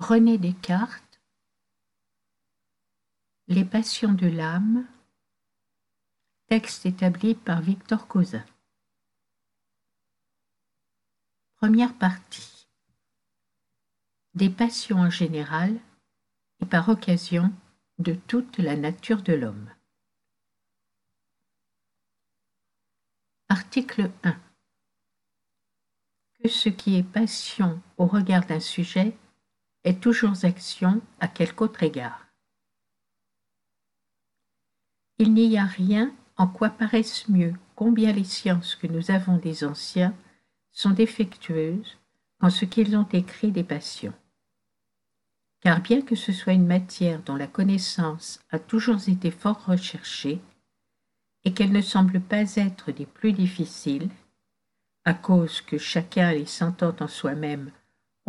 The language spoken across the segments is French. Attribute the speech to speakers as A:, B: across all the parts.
A: René Descartes Les passions de l'âme Texte établi par Victor Cousin Première partie. Des passions en général et par occasion de toute la nature de l'homme. Article 1 Que ce qui est passion au regard d'un sujet est toujours action à quelque autre égard. Il n'y a rien en quoi paraisse mieux combien les sciences que nous avons des anciens sont défectueuses en ce qu'ils ont écrit des passions. Car bien que ce soit une matière dont la connaissance a toujours été fort recherchée, et qu'elle ne semble pas être des plus difficiles, à cause que chacun les sentant en soi-même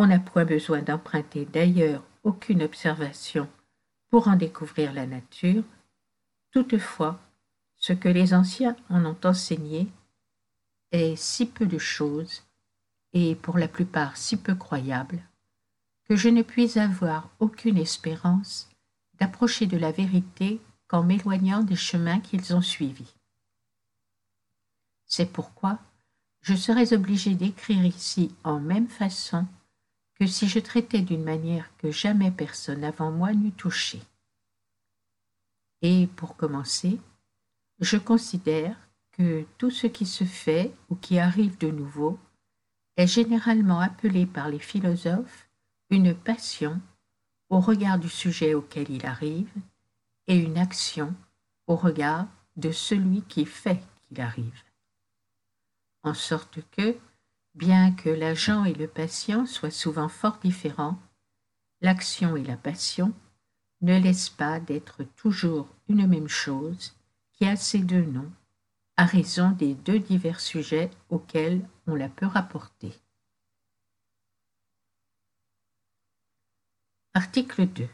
A: on n'a point besoin d'emprunter d'ailleurs aucune observation pour en découvrir la nature. Toutefois, ce que les anciens en ont enseigné est si peu de choses, et pour la plupart si peu croyable, que je ne puis avoir aucune espérance d'approcher de la vérité qu'en m'éloignant des chemins qu'ils ont suivis. C'est pourquoi je serais obligé d'écrire ici en même façon que si je traitais d'une manière que jamais personne avant moi n'eût touchée. Et pour commencer, je considère que tout ce qui se fait ou qui arrive de nouveau est généralement appelé par les philosophes une passion au regard du sujet auquel il arrive et une action au regard de celui qui fait qu'il arrive. En sorte que, Bien que l'agent et le patient soient souvent fort différents, l'action et la passion ne laissent pas d'être toujours une même chose qui a ces deux noms, à raison des deux divers sujets auxquels on la peut rapporter. Article 2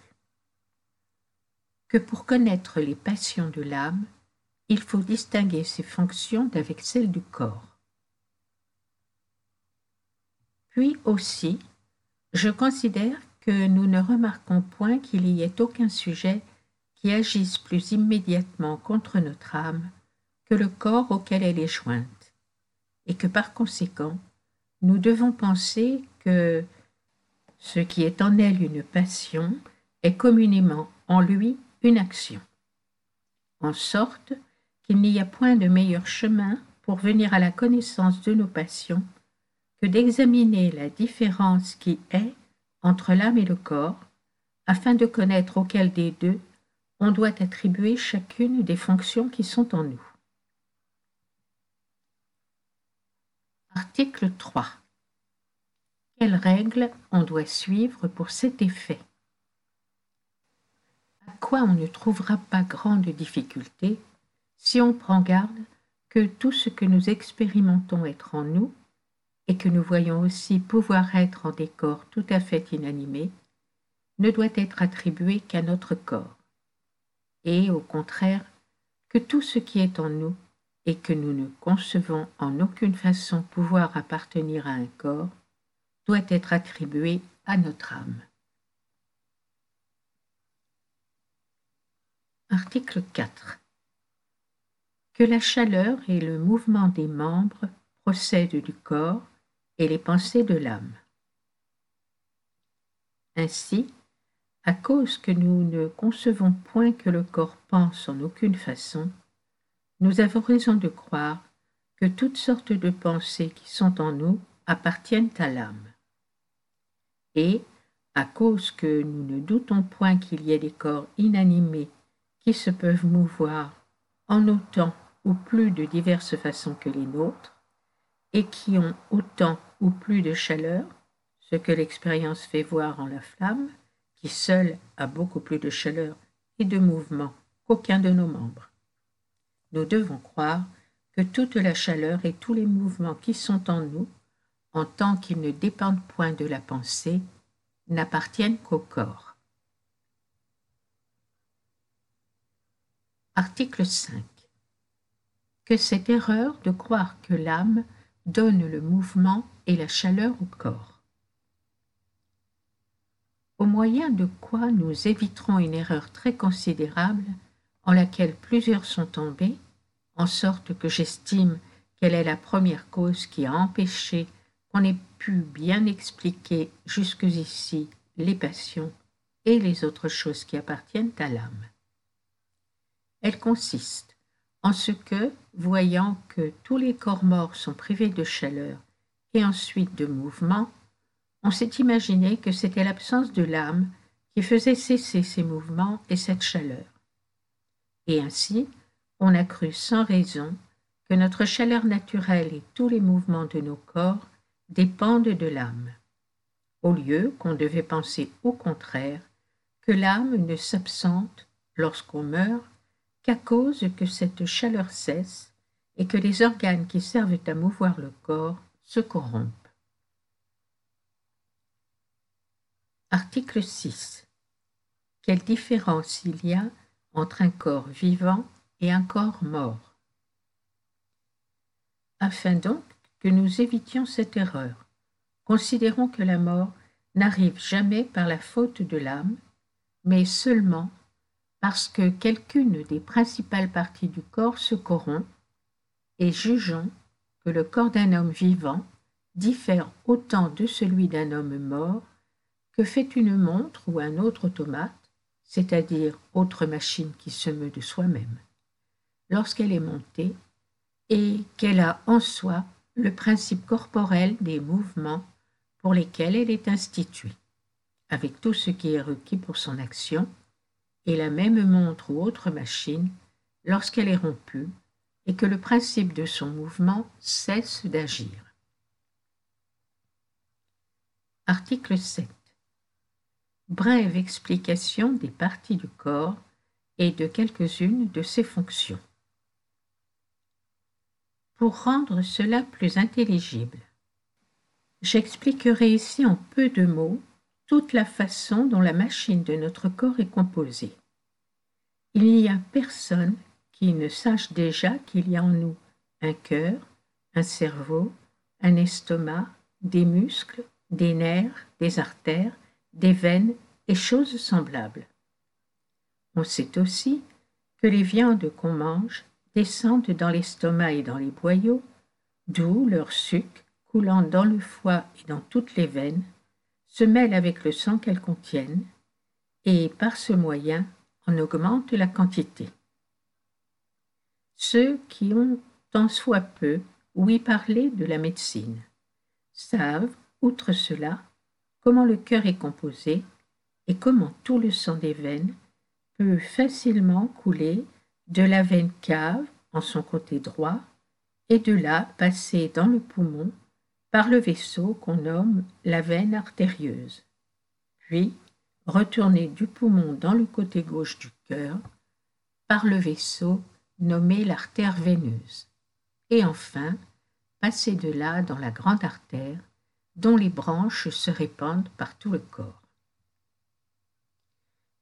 A: Que pour connaître les passions de l'âme, il faut distinguer ses fonctions d'avec celles du corps. Puis aussi, je considère que nous ne remarquons point qu'il y ait aucun sujet qui agisse plus immédiatement contre notre âme que le corps auquel elle est jointe, et que par conséquent, nous devons penser que ce qui est en elle une passion est communément en lui une action, en sorte qu'il n'y a point de meilleur chemin pour venir à la connaissance de nos passions que d'examiner la différence qui est entre l'âme et le corps, afin de connaître auquel des deux on doit attribuer chacune des fonctions qui sont en nous. Article 3. Quelles règles on doit suivre pour cet effet? À quoi on ne trouvera pas grande difficulté si on prend garde que tout ce que nous expérimentons être en nous et que nous voyons aussi pouvoir être en des corps tout à fait inanimés, ne doit être attribué qu'à notre corps, et au contraire que tout ce qui est en nous et que nous ne concevons en aucune façon pouvoir appartenir à un corps, doit être attribué à notre âme. Article 4. Que la chaleur et le mouvement des membres procèdent du corps et les pensées de l'âme. Ainsi, à cause que nous ne concevons point que le corps pense en aucune façon, nous avons raison de croire que toutes sortes de pensées qui sont en nous appartiennent à l'âme. Et, à cause que nous ne doutons point qu'il y ait des corps inanimés qui se peuvent mouvoir en autant ou plus de diverses façons que les nôtres, et qui ont autant ou plus de chaleur, ce que l'expérience fait voir en la flamme, qui seule a beaucoup plus de chaleur et de mouvement qu'aucun de nos membres. Nous devons croire que toute la chaleur et tous les mouvements qui sont en nous, en tant qu'ils ne dépendent point de la pensée, n'appartiennent qu'au corps. Article 5. Que cette erreur de croire que l'âme donne le mouvement et la chaleur au corps. Au moyen de quoi nous éviterons une erreur très considérable en laquelle plusieurs sont tombés, en sorte que j'estime qu'elle est la première cause qui a empêché qu'on ait pu bien expliquer jusqu'ici les passions et les autres choses qui appartiennent à l'âme. Elle consiste en ce que, voyant que tous les corps morts sont privés de chaleur et ensuite de mouvement, on s'est imaginé que c'était l'absence de l'âme qui faisait cesser ces mouvements et cette chaleur. Et ainsi, on a cru sans raison que notre chaleur naturelle et tous les mouvements de nos corps dépendent de l'âme, au lieu qu'on devait penser au contraire que l'âme ne s'absente lorsqu'on meurt qu'à cause que cette chaleur cesse et que les organes qui servent à mouvoir le corps se corrompent. Article 6. Quelle différence il y a entre un corps vivant et un corps mort? Afin donc que nous évitions cette erreur, considérons que la mort n'arrive jamais par la faute de l'âme, mais seulement parce que quelqu'une des principales parties du corps se corrompt, et jugeons le corps d'un homme vivant diffère autant de celui d'un homme mort que fait une montre ou un autre automate, c'est-à-dire autre machine qui se meut de soi-même, lorsqu'elle est montée et qu'elle a en soi le principe corporel des mouvements pour lesquels elle est instituée, avec tout ce qui est requis pour son action, et la même montre ou autre machine lorsqu'elle est rompue et que le principe de son mouvement cesse d'agir. Article 7 brève explication des parties du corps et de quelques-unes de ses fonctions. Pour rendre cela plus intelligible, j'expliquerai ici en peu de mots toute la façon dont la machine de notre corps est composée. Il n'y a personne qui ne sache déjà qu'il y a en nous un cœur, un cerveau, un estomac, des muscles, des nerfs, des artères, des veines et choses semblables. On sait aussi que les viandes qu'on mange descendent dans l'estomac et dans les boyaux, d'où leur sucre, coulant dans le foie et dans toutes les veines, se mêle avec le sang qu'elles contiennent, et par ce moyen en augmente la quantité. Ceux qui ont tant soit peu ouï parler de la médecine savent, outre cela, comment le cœur est composé et comment tout le sang des veines peut facilement couler de la veine cave en son côté droit et de là passer dans le poumon par le vaisseau qu'on nomme la veine artérieuse, puis retourner du poumon dans le côté gauche du cœur par le vaisseau nommé l'artère veineuse, et enfin passer de là dans la grande artère dont les branches se répandent par tout le corps.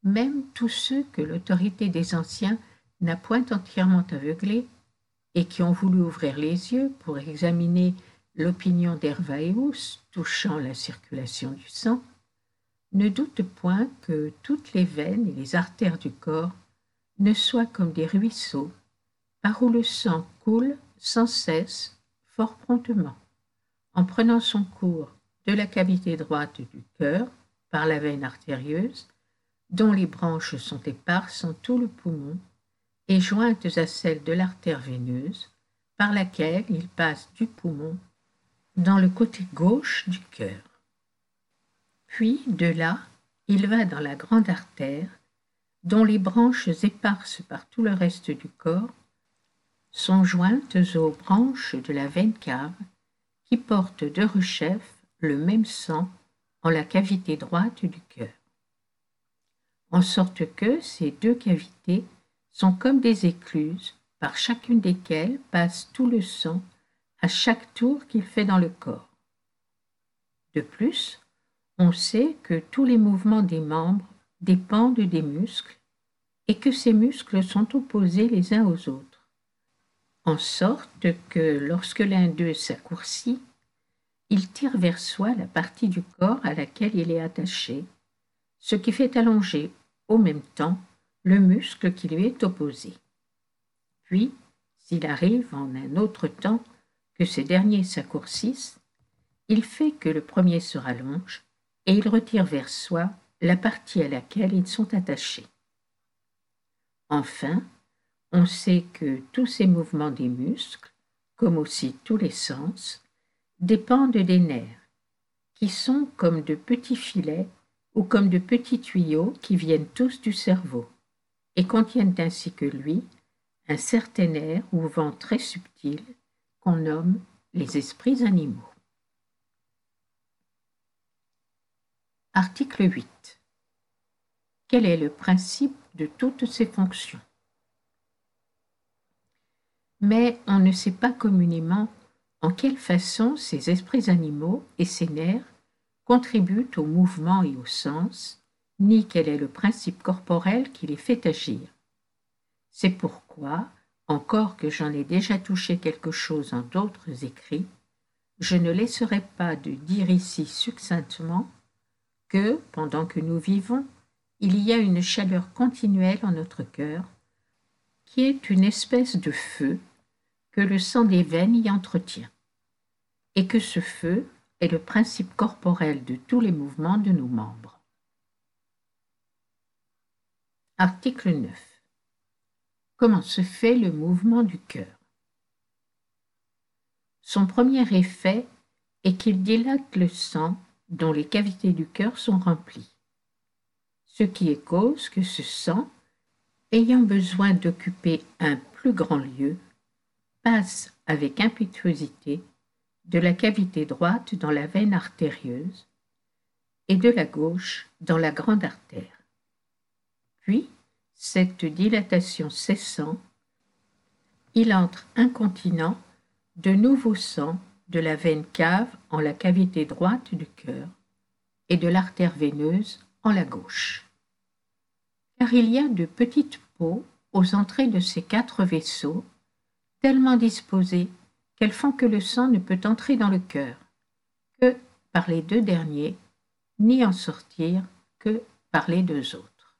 A: Même tous ceux que l'autorité des anciens n'a point entièrement aveuglés et qui ont voulu ouvrir les yeux pour examiner l'opinion d'Hervaeus touchant la circulation du sang, ne doutent point que toutes les veines et les artères du corps ne soient comme des ruisseaux où le sang coule sans cesse, fort promptement en prenant son cours de la cavité droite du cœur par la veine artérieuse, dont les branches sont éparses en tout le poumon et jointes à celles de l'artère veineuse, par laquelle il passe du poumon dans le côté gauche du cœur. Puis, de là, il va dans la grande artère, dont les branches éparses par tout le reste du corps sont jointes aux branches de la veine cave qui porte de rechef le même sang en la cavité droite du cœur. En sorte que ces deux cavités sont comme des écluses par chacune desquelles passe tout le sang à chaque tour qu'il fait dans le corps. De plus, on sait que tous les mouvements des membres dépendent des muscles et que ces muscles sont opposés les uns aux autres en sorte que lorsque l'un d'eux s'accourcit, il tire vers soi la partie du corps à laquelle il est attaché, ce qui fait allonger au même temps le muscle qui lui est opposé. Puis, s'il arrive en un autre temps que ces derniers s'accourcissent, il fait que le premier se rallonge et il retire vers soi la partie à laquelle ils sont attachés. Enfin, on sait que tous ces mouvements des muscles, comme aussi tous les sens, dépendent des nerfs, qui sont comme de petits filets ou comme de petits tuyaux qui viennent tous du cerveau, et contiennent ainsi que lui un certain air ou vent très subtil qu'on nomme les esprits animaux. Article 8. Quel est le principe de toutes ces fonctions? Mais on ne sait pas communément en quelle façon ces esprits animaux et ces nerfs contribuent au mouvement et au sens, ni quel est le principe corporel qui les fait agir. C'est pourquoi, encore que j'en ai déjà touché quelque chose en d'autres écrits, je ne laisserai pas de dire ici succinctement que, pendant que nous vivons, il y a une chaleur continuelle en notre cœur, qui est une espèce de feu que le sang des veines y entretient, et que ce feu est le principe corporel de tous les mouvements de nos membres. Article 9. Comment se fait le mouvement du cœur? Son premier effet est qu'il dilate le sang dont les cavités du cœur sont remplies, ce qui est cause que ce sang, ayant besoin d'occuper un plus grand lieu, passe avec impétuosité de la cavité droite dans la veine artérieuse et de la gauche dans la grande artère. Puis, cette dilatation cessant, il entre incontinent de nouveau sang de la veine cave en la cavité droite du cœur et de l'artère veineuse en la gauche. Car il y a de petites peaux aux entrées de ces quatre vaisseaux, tellement disposées qu'elles font que le sang ne peut entrer dans le cœur que par les deux derniers, ni en sortir que par les deux autres.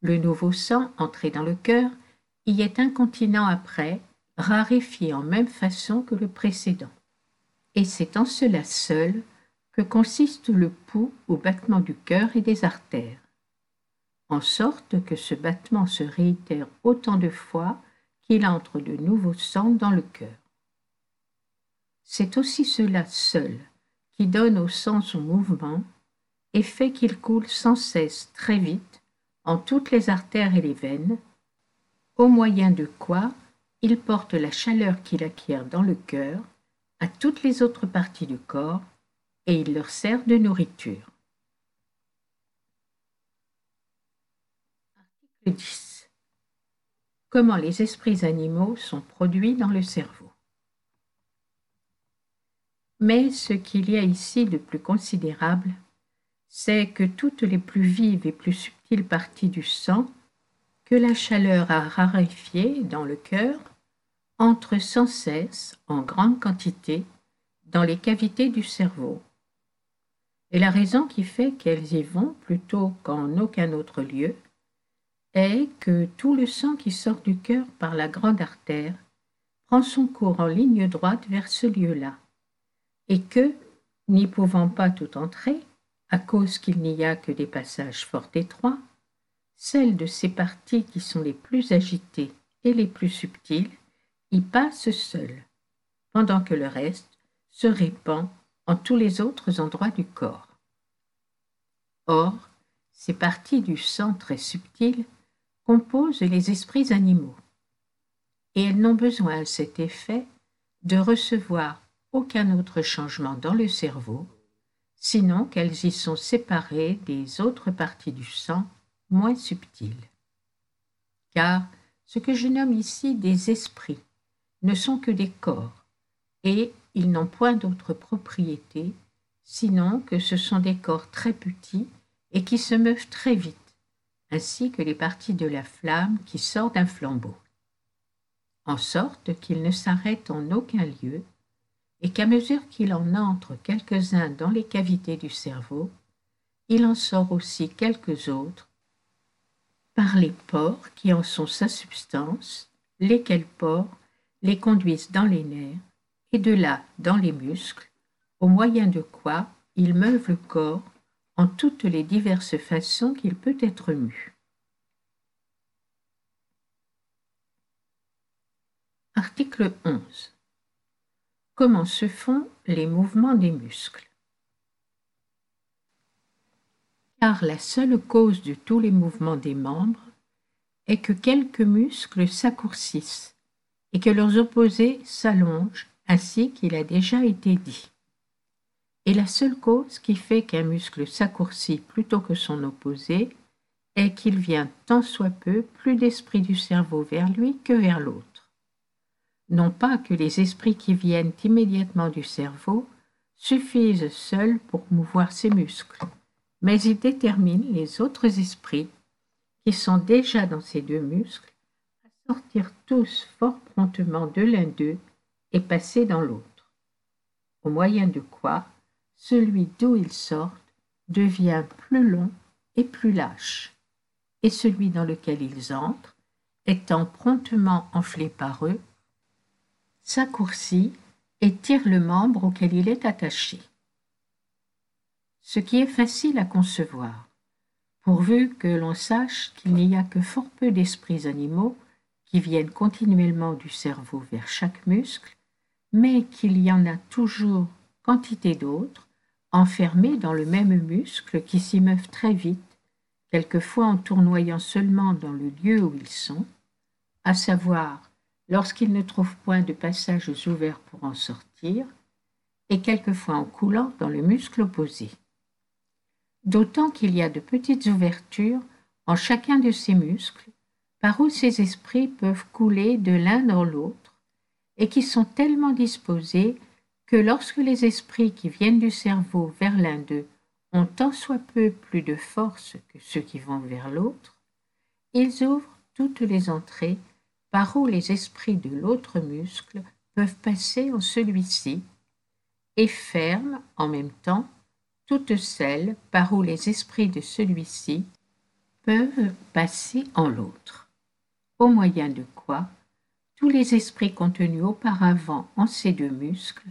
A: Le nouveau sang entré dans le cœur y est incontinent après raréfié en même façon que le précédent. Et c'est en cela seul que consiste le pouls au battement du cœur et des artères, en sorte que ce battement se réitère autant de fois qu'il entre de nouveaux sang dans le cœur. C'est aussi cela seul qui donne au sang son mouvement et fait qu'il coule sans cesse très vite en toutes les artères et les veines, au moyen de quoi il porte la chaleur qu'il acquiert dans le cœur à toutes les autres parties du corps et il leur sert de nourriture. 10. Comment les esprits animaux sont produits dans le cerveau. Mais ce qu'il y a ici de plus considérable, c'est que toutes les plus vives et plus subtiles parties du sang, que la chaleur a raréfiées dans le cœur, entrent sans cesse, en grande quantité, dans les cavités du cerveau. Et la raison qui fait qu'elles y vont plutôt qu'en aucun autre lieu est que tout le sang qui sort du cœur par la grande artère prend son cours en ligne droite vers ce lieu-là, et que, n'y pouvant pas tout entrer, à cause qu'il n'y a que des passages fort étroits, celles de ces parties qui sont les plus agitées et les plus subtiles y passe seul, pendant que le reste se répand en tous les autres endroits du corps. Or, ces parties du sang très subtiles composent les esprits animaux, et elles n'ont besoin à cet effet de recevoir aucun autre changement dans le cerveau, sinon qu'elles y sont séparées des autres parties du sang moins subtiles. Car ce que je nomme ici des esprits ne sont que des corps, et ils n'ont point d'autre propriété, sinon que ce sont des corps très petits et qui se meuvent très vite, ainsi que les parties de la flamme qui sort d'un flambeau, en sorte qu'ils ne s'arrêtent en aucun lieu, et qu'à mesure qu'il en entre quelques-uns dans les cavités du cerveau, il en sort aussi quelques autres par les pores qui en sont sa substance, lesquels pores les conduisent dans les nerfs, et de là dans les muscles, au moyen de quoi il meuve le corps en toutes les diverses façons qu'il peut être mu. Article 11. Comment se font les mouvements des muscles? Car la seule cause de tous les mouvements des membres est que quelques muscles s'accourcissent et que leurs opposés s'allongent ainsi qu'il a déjà été dit. Et la seule cause qui fait qu'un muscle s'accourcit plutôt que son opposé est qu'il vient tant soit peu plus d'esprit du cerveau vers lui que vers l'autre. Non pas que les esprits qui viennent immédiatement du cerveau suffisent seuls pour mouvoir ces muscles, mais ils déterminent les autres esprits qui sont déjà dans ces deux muscles à sortir tous fort promptement de l'un d'eux et passer dans l'autre, au moyen de quoi celui d'où ils sortent devient plus long et plus lâche, et celui dans lequel ils entrent, étant promptement enflé par eux, s'accourcit et tire le membre auquel il est attaché. Ce qui est facile à concevoir, pourvu que l'on sache qu'il n'y a que fort peu d'esprits animaux qui viennent continuellement du cerveau vers chaque muscle, mais qu'il y en a toujours quantité d'autres enfermés dans le même muscle qui s'y meuvent très vite, quelquefois en tournoyant seulement dans le lieu où ils sont, à savoir lorsqu'ils ne trouvent point de passages ouverts pour en sortir, et quelquefois en coulant dans le muscle opposé. D'autant qu'il y a de petites ouvertures en chacun de ces muscles, par où ces esprits peuvent couler de l'un dans l'autre, et qui sont tellement disposés que lorsque les esprits qui viennent du cerveau vers l'un d'eux ont tant soit peu plus de force que ceux qui vont vers l'autre, ils ouvrent toutes les entrées par où les esprits de l'autre muscle peuvent passer en celui-ci, et ferment en même temps toutes celles par où les esprits de celui-ci peuvent passer en l'autre, au moyen de quoi tous les esprits contenus auparavant en ces deux muscles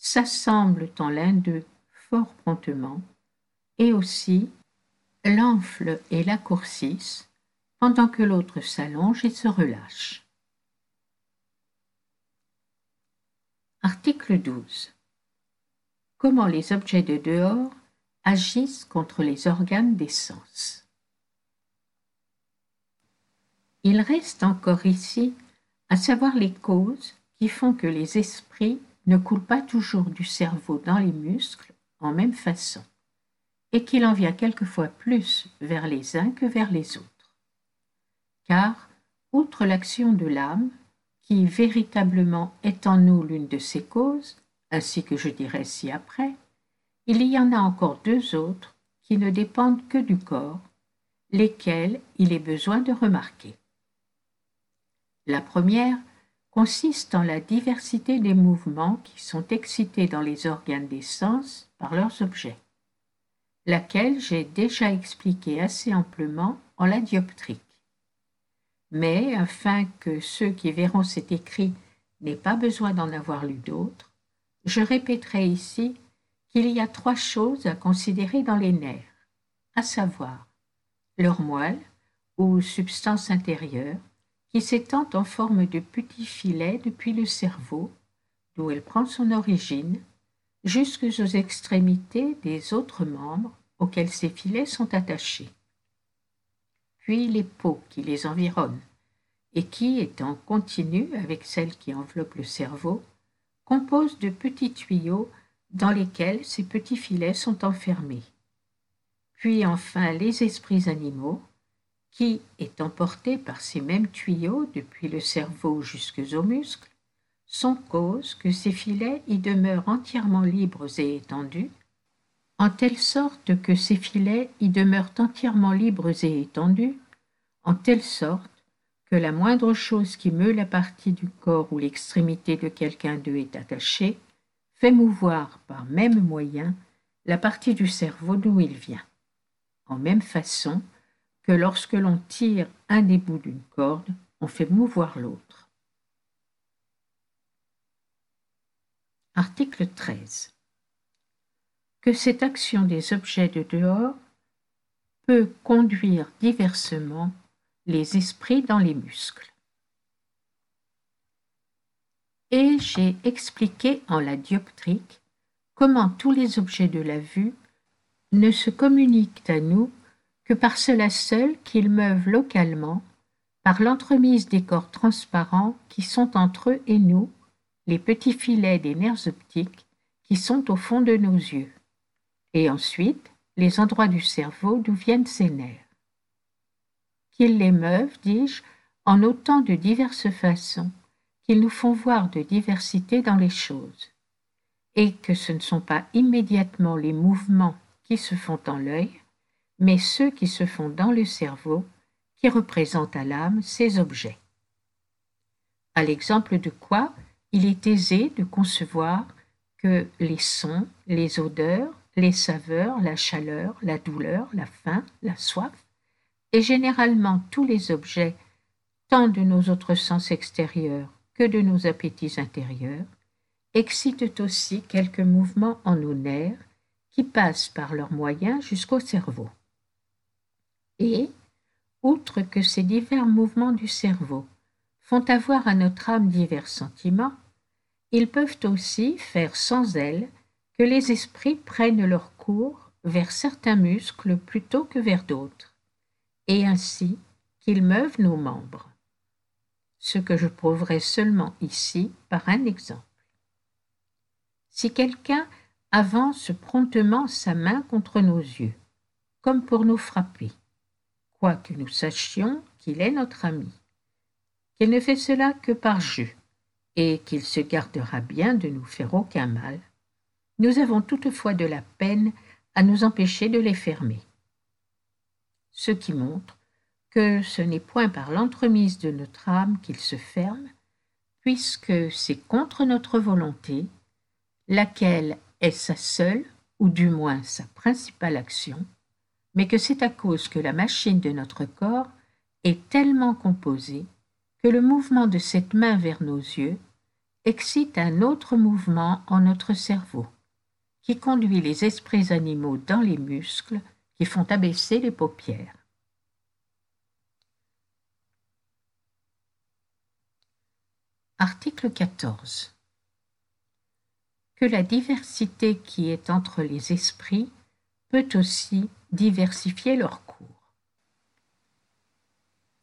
A: s'assemblent en l'un d'eux fort promptement, et aussi l'enfle et l'accourcissent, pendant que l'autre s'allonge et se relâche. Article 12. Comment les objets de dehors agissent contre les organes des sens. Il reste encore ici à savoir les causes qui font que les esprits ne coule pas toujours du cerveau dans les muscles en même façon, et qu'il en vient quelquefois plus vers les uns que vers les autres. Car, outre l'action de l'âme, qui véritablement est en nous l'une de ces causes, ainsi que je dirai ci-après, il y en a encore deux autres qui ne dépendent que du corps, lesquels il est besoin de remarquer. La première consiste en la diversité des mouvements qui sont excités dans les organes des sens par leurs objets, laquelle j'ai déjà expliquée assez amplement en la dioptrique. Mais afin que ceux qui verront cet écrit n'aient pas besoin d'en avoir lu d'autres, je répéterai ici qu'il y a trois choses à considérer dans les nerfs, à savoir leur moelle ou substance intérieure, qui s'étend en forme de petit filet depuis le cerveau, d'où elle prend son origine, jusqu'aux extrémités des autres membres auxquels ces filets sont attachés. Puis les peaux qui les environnent, et qui, étant continues avec celles qui enveloppent le cerveau, composent de petits tuyaux dans lesquels ces petits filets sont enfermés. Puis enfin les esprits animaux, qui, étant portés par ces mêmes tuyaux depuis le cerveau jusques aux muscles, sont cause que ces filets y demeurent entièrement libres et étendus, en telle sorte que ces filets y demeurent entièrement libres et étendus, en telle sorte que la moindre chose qui meut la partie du corps où l'extrémité de quelqu'un d'eux est attachée, fait mouvoir par même moyen la partie du cerveau d'où il vient. en même façon que lorsque l'on tire un des bouts d'une corde, on fait mouvoir l'autre. Article 13. Que cette action des objets de dehors peut conduire diversement les esprits dans les muscles. Et j'ai expliqué en la dioptrique comment tous les objets de la vue ne se communiquent à nous que par cela seul qu'ils meuvent localement, par l'entremise des corps transparents qui sont entre eux et nous, les petits filets des nerfs optiques qui sont au fond de nos yeux, et ensuite les endroits du cerveau d'où viennent ces nerfs. Qu'ils les meuvent, dis-je, en autant de diverses façons, qu'ils nous font voir de diversité dans les choses, et que ce ne sont pas immédiatement les mouvements qui se font en l'œil, mais ceux qui se font dans le cerveau, qui représentent à l'âme ces objets. À l'exemple de quoi il est aisé de concevoir que les sons, les odeurs, les saveurs, la chaleur, la douleur, la faim, la soif, et généralement tous les objets, tant de nos autres sens extérieurs que de nos appétits intérieurs, excitent aussi quelques mouvements en nos nerfs qui passent par leurs moyens jusqu'au cerveau. Et, outre que ces divers mouvements du cerveau font avoir à notre âme divers sentiments, ils peuvent aussi faire sans elles que les esprits prennent leur cours vers certains muscles plutôt que vers d'autres, et ainsi qu'ils meuvent nos membres. Ce que je prouverai seulement ici par un exemple. Si quelqu'un avance promptement sa main contre nos yeux, comme pour nous frapper, quoique nous sachions qu'il est notre ami, qu'il ne fait cela que par jeu, et qu'il se gardera bien de nous faire aucun mal, nous avons toutefois de la peine à nous empêcher de les fermer. Ce qui montre que ce n'est point par l'entremise de notre âme qu'ils se ferment, puisque c'est contre notre volonté, laquelle est sa seule, ou du moins sa principale action, mais que c'est à cause que la machine de notre corps est tellement composée que le mouvement de cette main vers nos yeux excite un autre mouvement en notre cerveau, qui conduit les esprits animaux dans les muscles qui font abaisser les paupières. Article 14 que la diversité qui est entre les esprits peut aussi diversifier leur cours.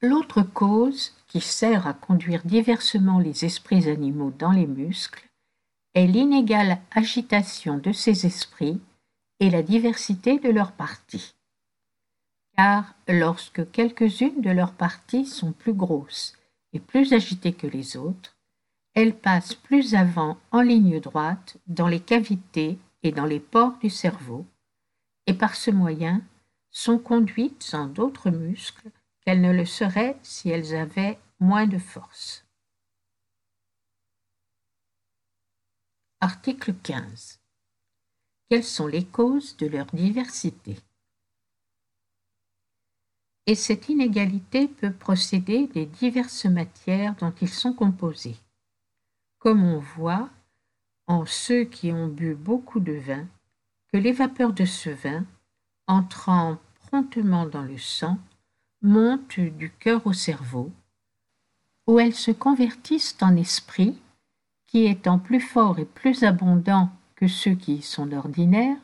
A: L'autre cause qui sert à conduire diversement les esprits animaux dans les muscles est l'inégale agitation de ces esprits et la diversité de leurs parties. Car lorsque quelques-unes de leurs parties sont plus grosses et plus agitées que les autres, elles passent plus avant en ligne droite dans les cavités et dans les pores du cerveau, et par ce moyen sont conduites en d'autres muscles qu'elles ne le seraient si elles avaient moins de force. Article 15. Quelles sont les causes de leur diversité? Et cette inégalité peut procéder des diverses matières dont ils sont composés comme on voit en ceux qui ont bu beaucoup de vin, que les vapeurs de ce vin, entrant promptement dans le sang, montent du cœur au cerveau, où elles se convertissent en esprit, qui étant plus forts et plus abondants que ceux qui y sont ordinaires,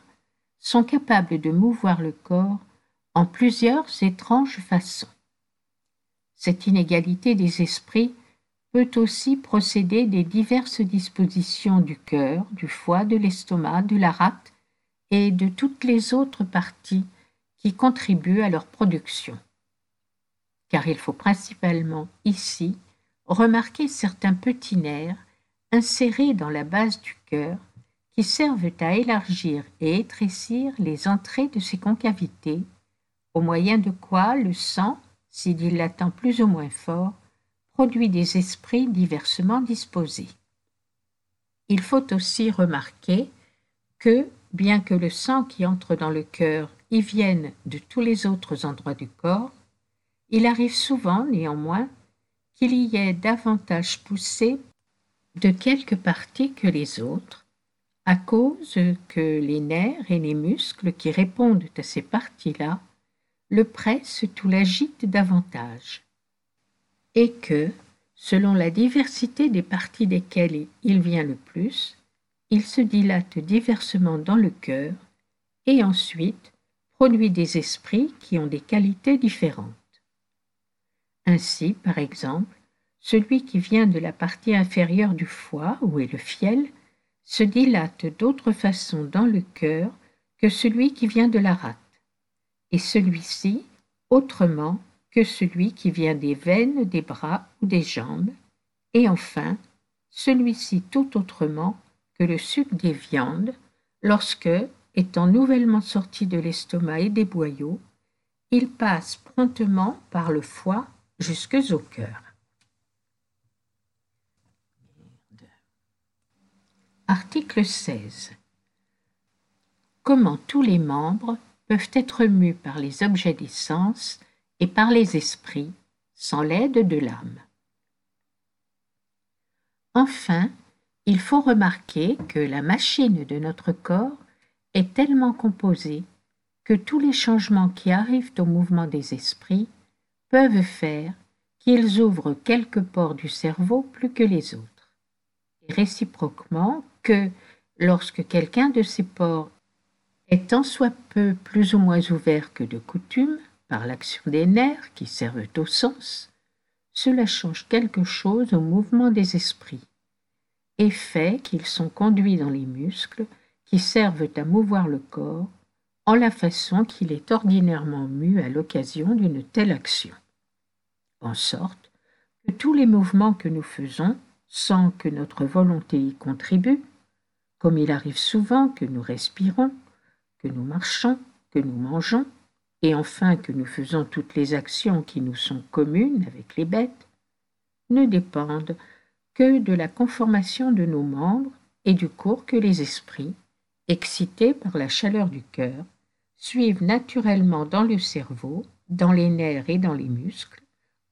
A: sont capables de mouvoir le corps en plusieurs étranges façons. Cette inégalité des esprits peut aussi procéder des diverses dispositions du cœur, du foie, de l'estomac, de la et de toutes les autres parties qui contribuent à leur production. Car il faut principalement ici remarquer certains petits nerfs insérés dans la base du cœur qui servent à élargir et étrécir les entrées de ces concavités, au moyen de quoi le sang, s'il dilatant plus ou moins fort, produit des esprits diversement disposés. Il faut aussi remarquer que, bien que le sang qui entre dans le cœur y viennent de tous les autres endroits du corps, il arrive souvent, néanmoins, qu'il y ait davantage poussé de quelques parties que les autres, à cause que les nerfs et les muscles qui répondent à ces parties-là le pressent ou l'agitent davantage, et que, selon la diversité des parties desquelles il vient le plus, il se dilate diversement dans le cœur, et ensuite produit des esprits qui ont des qualités différentes. Ainsi, par exemple, celui qui vient de la partie inférieure du foie, où est le fiel, se dilate d'autre façon dans le cœur que celui qui vient de la rate, et celui-ci autrement que celui qui vient des veines des bras ou des jambes, et enfin celui-ci tout autrement que le suc des viandes, lorsque, étant nouvellement sorti de l'estomac et des boyaux, il passe promptement par le foie jusque au cœur. Article 16. Comment tous les membres peuvent être mus par les objets des sens et par les esprits sans l'aide de l'âme. Enfin, il faut remarquer que la machine de notre corps est tellement composée que tous les changements qui arrivent au mouvement des esprits peuvent faire qu'ils ouvrent quelques ports du cerveau plus que les autres, et réciproquement que, lorsque quelqu'un de ces ports est tant soit peu plus ou moins ouvert que de coutume, par l'action des nerfs qui servent au sens, cela change quelque chose au mouvement des esprits, et fait qu'ils sont conduits dans les muscles qui servent à mouvoir le corps en la façon qu'il est ordinairement mu à l'occasion d'une telle action. En sorte que tous les mouvements que nous faisons, sans que notre volonté y contribue, comme il arrive souvent que nous respirons, que nous marchons, que nous mangeons, et enfin que nous faisons toutes les actions qui nous sont communes avec les bêtes, ne dépendent que de la conformation de nos membres et du cours que les esprits, excités par la chaleur du cœur, suivent naturellement dans le cerveau, dans les nerfs et dans les muscles,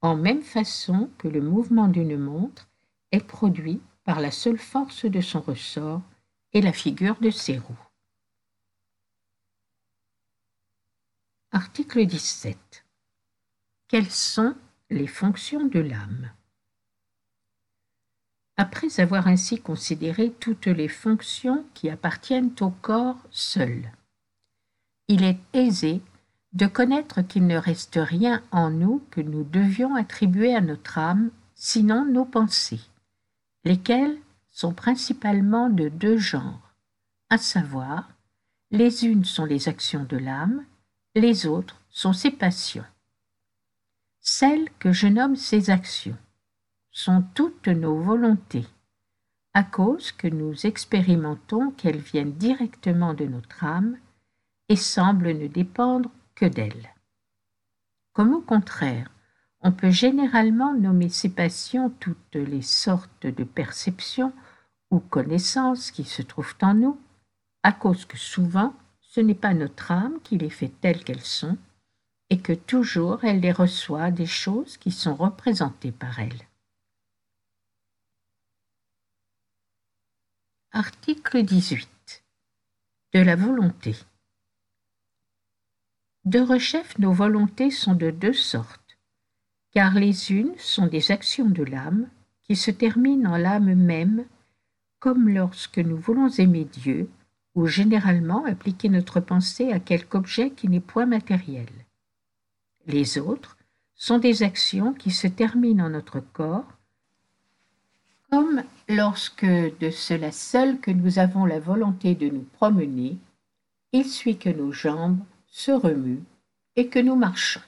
A: en même façon que le mouvement d'une montre est produit par la seule force de son ressort et la figure de ses roues. Article 17. Quelles sont les fonctions de l'âme? Après avoir ainsi considéré toutes les fonctions qui appartiennent au corps seul, il est aisé de connaître qu'il ne reste rien en nous que nous devions attribuer à notre âme, sinon nos pensées, lesquelles sont principalement de deux genres, à savoir, les unes sont les actions de l'âme, les autres sont ses passions. Celles que je nomme ses actions sont toutes nos volontés, à cause que nous expérimentons qu'elles viennent directement de notre âme et semblent ne dépendre que d'elle. Comme au contraire, on peut généralement nommer ces passions toutes les sortes de perceptions ou connaissances qui se trouvent en nous, à cause que souvent ce n'est pas notre âme qui les fait telles qu'elles sont, et que toujours elle les reçoit des choses qui sont représentées par elle. Article 18. De la volonté. De rechef, nos volontés sont de deux sortes, car les unes sont des actions de l'âme qui se terminent en l'âme même, comme lorsque nous voulons aimer Dieu, ou généralement appliquer notre pensée à quelque objet qui n'est point matériel. Les autres sont des actions qui se terminent en notre corps, comme lorsque de cela seul que nous avons la volonté de nous promener, il suit que nos jambes se remuent et que nous marchons.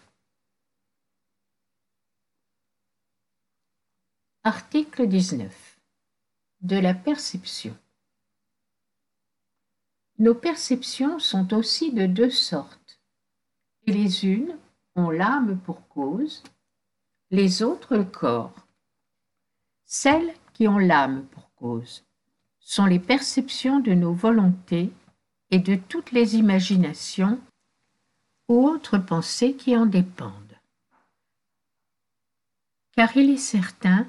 A: Article 19. De la perception. Nos perceptions sont aussi de deux sortes, les unes ont l'âme pour cause, les autres le corps. Celles qui ont l'âme pour cause sont les perceptions de nos volontés et de toutes les imaginations ou autres pensées qui en dépendent. Car il est certain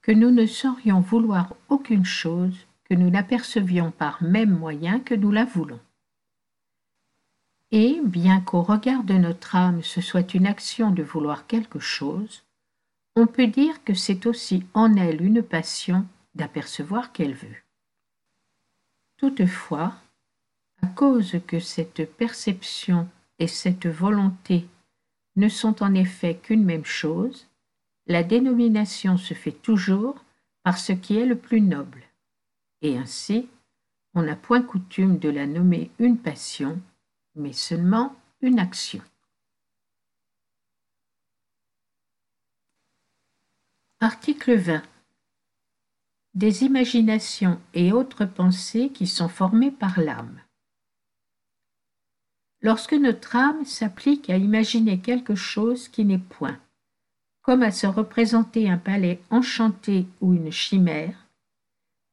A: que nous ne saurions vouloir aucune chose que nous n'apercevions par même moyen que nous la voulons. Et, bien qu'au regard de notre âme ce soit une action de vouloir quelque chose, on peut dire que c'est aussi en elle une passion d'apercevoir qu'elle veut. Toutefois, à cause que cette perception et cette volonté ne sont en effet qu'une même chose, la dénomination se fait toujours par ce qui est le plus noble, et ainsi on n'a point coutume de la nommer une passion, mais seulement une action. Article 20. Des imaginations et autres pensées qui sont formées par l'âme. Lorsque notre âme s'applique à imaginer quelque chose qui n'est point, comme à se représenter un palais enchanté ou une chimère,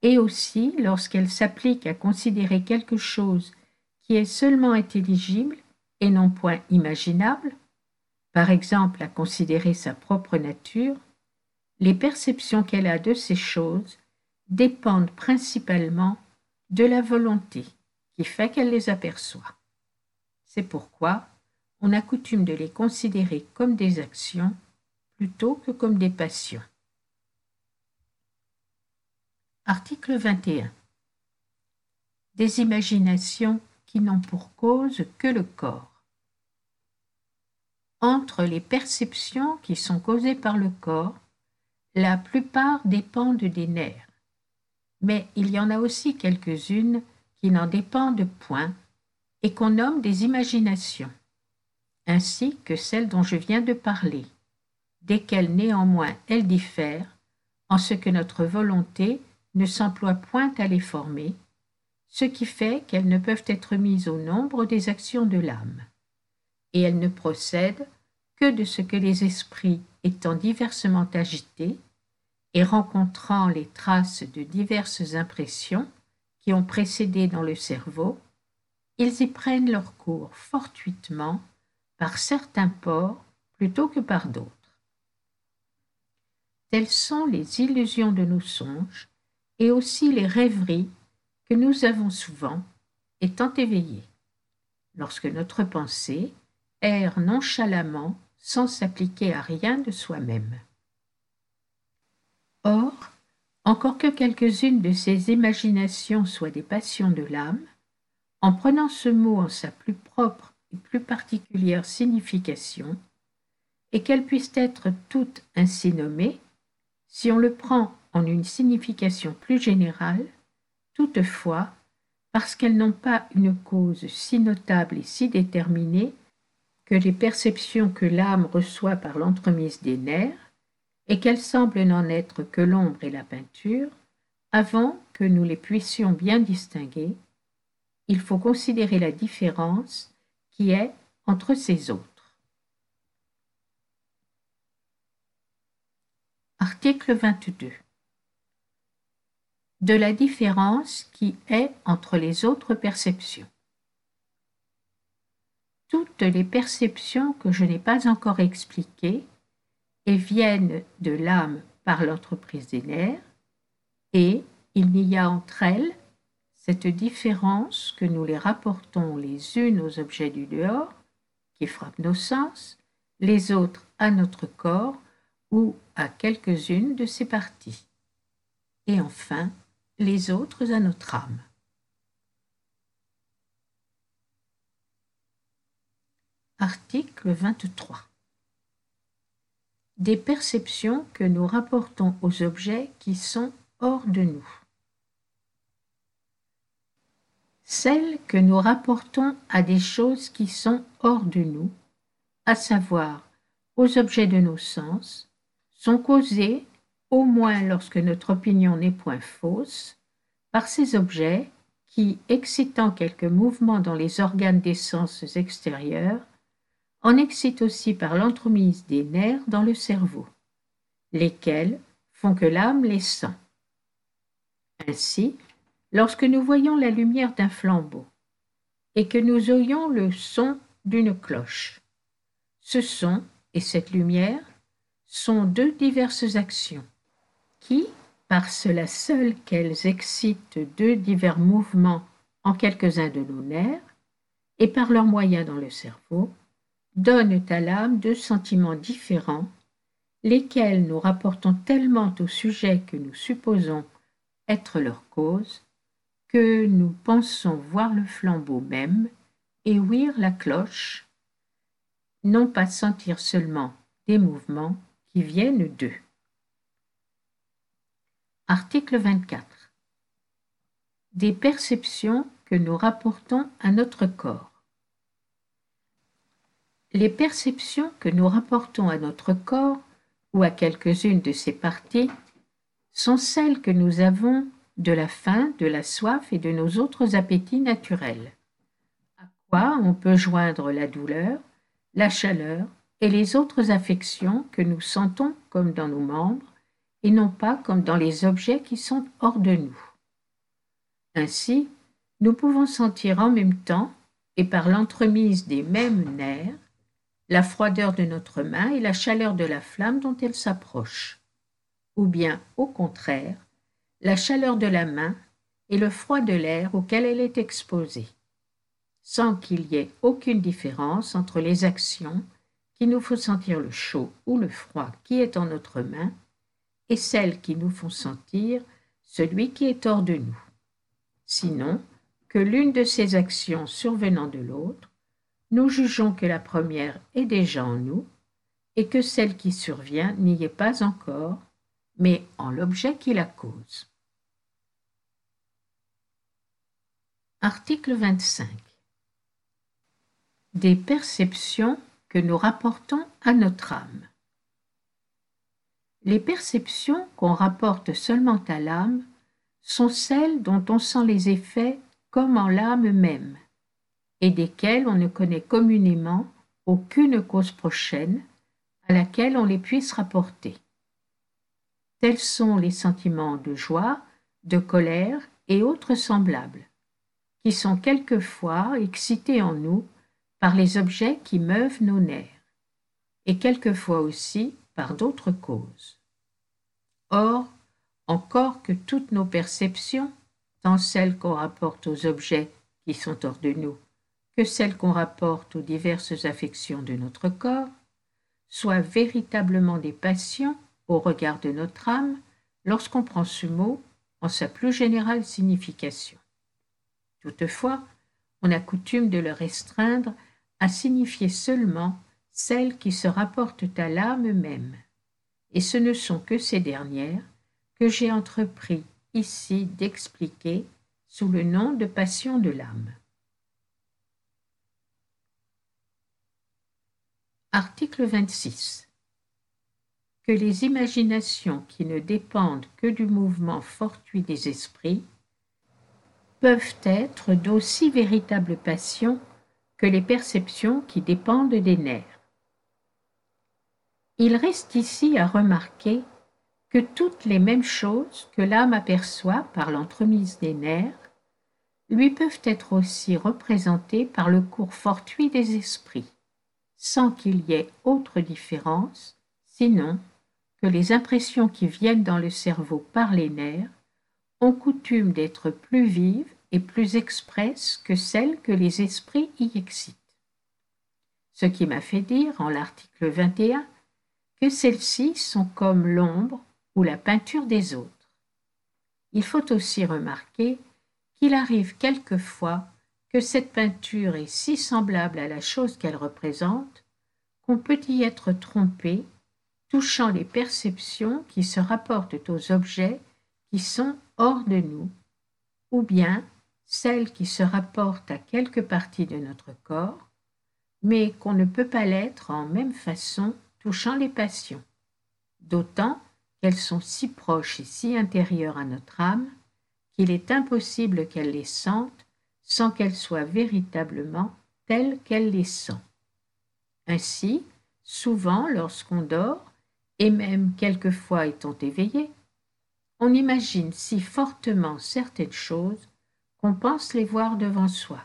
A: et aussi lorsqu'elle s'applique à considérer quelque chose qui est seulement intelligible et non point imaginable, par exemple à considérer sa propre nature, les perceptions qu'elle a de ces choses dépendent principalement de la volonté qui fait qu'elle les aperçoit. C'est pourquoi on a coutume de les considérer comme des actions plutôt que comme des passions. Article 21. Des imaginations qui n'ont pour cause que le corps. Entre les perceptions qui sont causées par le corps, la plupart dépendent des nerfs, mais il y en a aussi quelques-unes qui n'en dépendent point et qu'on nomme des imaginations, ainsi que celles dont je viens de parler, desquelles néanmoins elles diffèrent, en ce que notre volonté ne s'emploie point à les former, ce qui fait qu'elles ne peuvent être mises au nombre des actions de l'âme, et elles ne procèdent que de ce que les esprits étant diversement agités et rencontrant les traces de diverses impressions qui ont précédé dans le cerveau, ils y prennent leur cours fortuitement par certains ports plutôt que par d'autres. Telles sont les illusions de nos songes et aussi les rêveries que nous avons souvent étant éveillés, lorsque notre pensée erre nonchalamment sans s'appliquer à rien de soi-même. Or, encore que quelques-unes de ces imaginations soient des passions de l'âme, en prenant ce mot en sa plus propre et plus particulière signification, et qu'elles puissent être toutes ainsi nommées, si on le prend en une signification plus générale, toutefois, parce qu'elles n'ont pas une cause si notable et si déterminée que les perceptions que l'âme reçoit par l'entremise des nerfs, et qu'elles semblent n'en être que l'ombre et la peinture, avant que nous les puissions bien distinguer, il faut considérer la différence qui est entre ces autres. Article 22. De la différence qui est entre les autres perceptions. Toutes les perceptions que je n'ai pas encore expliquées et viennent de l'âme par l'entreprise des nerfs, et il n'y a entre elles cette différence que nous les rapportons les unes aux objets du dehors, qui frappent nos sens, les autres à notre corps, ou à quelques-unes de ses parties, et enfin les autres à notre âme. Article 23. Des perceptions que nous rapportons aux objets qui sont hors de nous. Celles que nous rapportons à des choses qui sont hors de nous, à savoir aux objets de nos sens, sont causées, au moins lorsque notre opinion n'est point fausse, par ces objets qui, excitant quelques mouvements dans les organes des sens extérieurs, en excitent aussi par l'entremise des nerfs dans le cerveau, lesquels font que l'âme les sent. Ainsi, lorsque nous voyons la lumière d'un flambeau, et que nous oyons le son d'une cloche. Ce son et cette lumière sont deux diverses actions qui, par cela seul qu'elles excitent deux divers mouvements en quelques-uns de nos nerfs, et par leurs moyens dans le cerveau, donnent à l'âme deux sentiments différents, lesquels nous rapportons tellement au sujet que nous supposons être leur cause, que nous pensons voir le flambeau même et ouïr la cloche, non pas sentir seulement des mouvements qui viennent d'eux. Article 24. Des perceptions que nous rapportons à notre corps. Les perceptions que nous rapportons à notre corps ou à quelques-unes de ses parties sont celles que nous avons de la faim, de la soif et de nos autres appétits naturels, à quoi on peut joindre la douleur, la chaleur et les autres affections que nous sentons comme dans nos membres et non pas comme dans les objets qui sont hors de nous. Ainsi, nous pouvons sentir en même temps, et par l'entremise des mêmes nerfs, la froideur de notre main et la chaleur de la flamme dont elle s'approche, ou bien, au contraire, la chaleur de la main et le froid de l'air auquel elle est exposée, sans qu'il y ait aucune différence entre les actions qui nous font sentir le chaud ou le froid qui est en notre main et celles qui nous font sentir celui qui est hors de nous. Sinon, que l'une de ces actions survenant de l'autre, nous jugeons que la première est déjà en nous et que celle qui survient n'y est pas encore, mais en l'objet qui la cause. Article 25. Des perceptions que nous rapportons à notre âme. Les perceptions qu'on rapporte seulement à l'âme sont celles dont on sent les effets comme en l'âme même, et desquelles on ne connaît communément aucune cause prochaine à laquelle on les puisse rapporter. Tels sont les sentiments de joie, de colère et autres semblables qui sont quelquefois excités en nous par les objets qui meuvent nos nerfs, et quelquefois aussi par d'autres causes. Or, encore que toutes nos perceptions, tant celles qu'on rapporte aux objets qui sont hors de nous, que celles qu'on rapporte aux diverses affections de notre corps, soient véritablement des passions au regard de notre âme lorsqu'on prend ce mot en sa plus générale signification. Toutefois, on a coutume de le restreindre à signifier seulement celles qui se rapportent à l'âme même, et ce ne sont que ces dernières que j'ai entrepris ici d'expliquer sous le nom de passion de l'âme. Article 26. Que les imaginations qui ne dépendent que du mouvement fortuit des esprits peuvent être d'aussi véritables passions que les perceptions qui dépendent des nerfs. Il reste ici à remarquer que toutes les mêmes choses que l'âme aperçoit par l'entremise des nerfs lui peuvent être aussi représentées par le cours fortuit des esprits, sans qu'il y ait autre différence, sinon que les impressions qui viennent dans le cerveau par les nerfs ont coutume d'être plus vives et plus expresses que celles que les esprits y excitent. Ce qui m'a fait dire, en l'article 21, que celles-ci sont comme l'ombre ou la peinture des autres. Il faut aussi remarquer qu'il arrive quelquefois que cette peinture est si semblable à la chose qu'elle représente qu'on peut y être trompé, touchant les perceptions qui se rapportent aux objets qui sont hors de nous, ou bien celles qui se rapportent à quelque partie de notre corps, mais qu'on ne peut pas l'être en même façon touchant les passions, d'autant qu'elles sont si proches et si intérieures à notre âme qu'il est impossible qu'elle les sente sans qu'elles soient véritablement telles qu'elles les sont. Ainsi, souvent lorsqu'on dort, et même quelquefois étant éveillé, on imagine si fortement certaines choses qu'on pense les voir devant soi,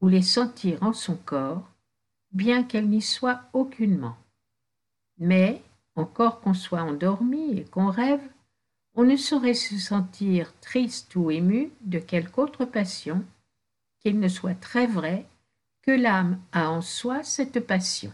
A: ou les sentir en son corps, bien qu'elles n'y soient aucunement. Mais, encore qu'on soit endormi et qu'on rêve, on ne saurait se sentir triste ou ému de quelque autre passion qu'il ne soit très vrai que l'âme a en soi cette passion.